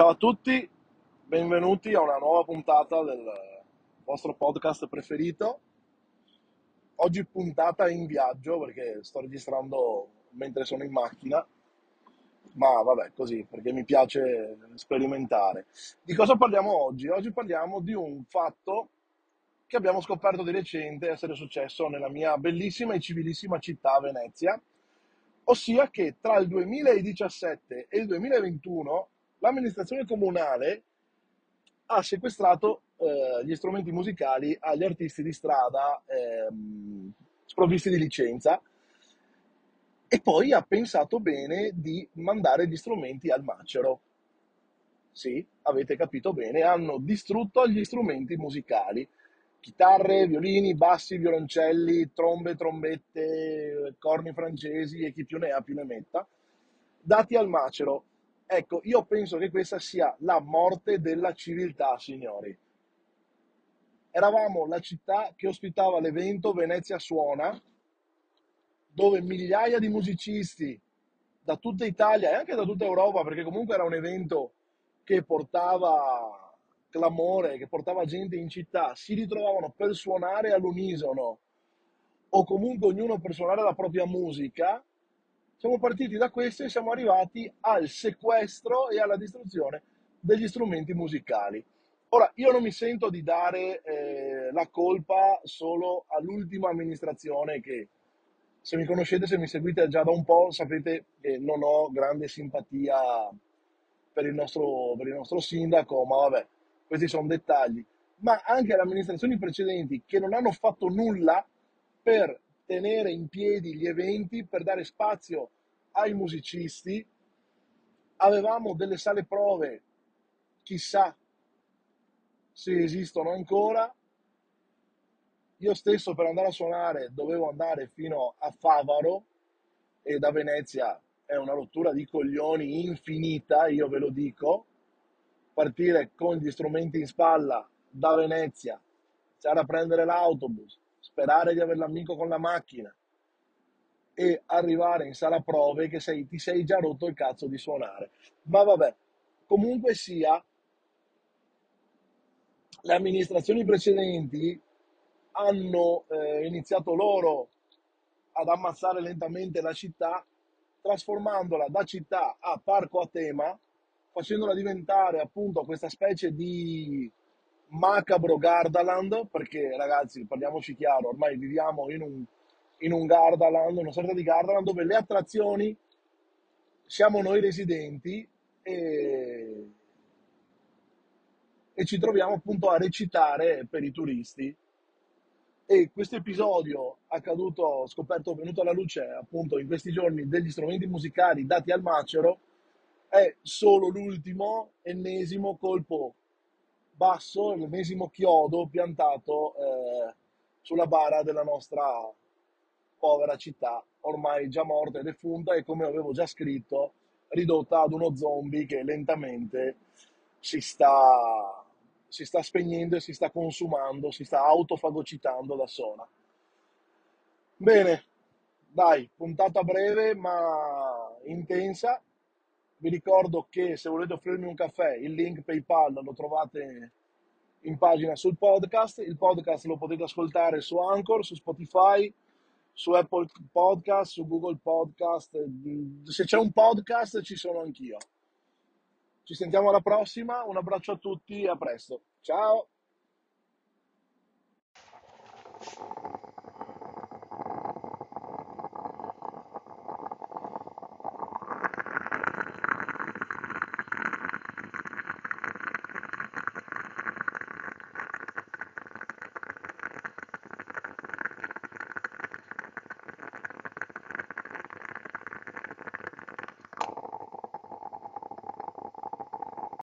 Ciao a tutti, benvenuti a una nuova puntata del vostro podcast preferito. Oggi puntata in viaggio perché sto registrando mentre sono in macchina, ma vabbè, così perché mi piace sperimentare. Di cosa parliamo oggi? Oggi parliamo di un fatto che abbiamo scoperto di recente essere successo nella mia bellissima e civilissima città Venezia, ossia che tra il 2017 e il 2021 l'amministrazione comunale ha sequestrato eh, gli strumenti musicali agli artisti di strada ehm, sprovvisti di licenza e poi ha pensato bene di mandare gli strumenti al macero. Sì, avete capito bene, hanno distrutto gli strumenti musicali chitarre, violini, bassi, violoncelli, trombe, trombette, corni francesi e chi più ne ha più ne metta, dati al macero. Ecco, io penso che questa sia la morte della civiltà, signori. Eravamo la città che ospitava l'evento Venezia Suona, dove migliaia di musicisti da tutta Italia e anche da tutta Europa, perché comunque era un evento che portava clamore che portava gente in città si ritrovavano per suonare all'unisono o comunque ognuno per suonare la propria musica, siamo partiti da questo e siamo arrivati al sequestro e alla distruzione degli strumenti musicali. Ora, io non mi sento di dare eh, la colpa solo all'ultima amministrazione che, se mi conoscete, se mi seguite già da un po', sapete che non ho grande simpatia per il nostro, per il nostro sindaco, ma vabbè, questi sono dettagli, ma anche alle amministrazioni precedenti che non hanno fatto nulla per tenere in piedi gli eventi, per dare spazio ai musicisti. Avevamo delle sale prove, chissà se esistono ancora. Io stesso per andare a suonare dovevo andare fino a Favaro e da Venezia è una rottura di coglioni infinita, io ve lo dico partire con gli strumenti in spalla da Venezia, iniziare a prendere l'autobus, sperare di avere l'amico con la macchina e arrivare in sala prove che sei, ti sei già rotto il cazzo di suonare. Ma vabbè, comunque sia, le amministrazioni precedenti hanno eh, iniziato loro ad ammazzare lentamente la città, trasformandola da città a parco a tema, facendola diventare appunto questa specie di macabro Gardaland, perché ragazzi, parliamoci chiaro, ormai viviamo in un, in un Gardaland, una sorta di Gardaland dove le attrazioni siamo noi residenti e, e ci troviamo appunto a recitare per i turisti. E questo episodio accaduto, scoperto, venuto alla luce appunto in questi giorni degli strumenti musicali dati al macero, è solo l'ultimo, ennesimo colpo basso, l'ennesimo chiodo piantato eh, sulla bara della nostra povera città, ormai già morta e defunta e come avevo già scritto, ridotta ad uno zombie che lentamente si sta, si sta spegnendo e si sta consumando, si sta autofagocitando da sola. Bene, dai, puntata breve ma intensa. Vi ricordo che se volete offrirmi un caffè, il link PayPal lo trovate in pagina sul podcast. Il podcast lo potete ascoltare su Anchor, su Spotify, su Apple Podcast, su Google Podcast. Se c'è un podcast ci sono anch'io. Ci sentiamo alla prossima, un abbraccio a tutti e a presto. Ciao!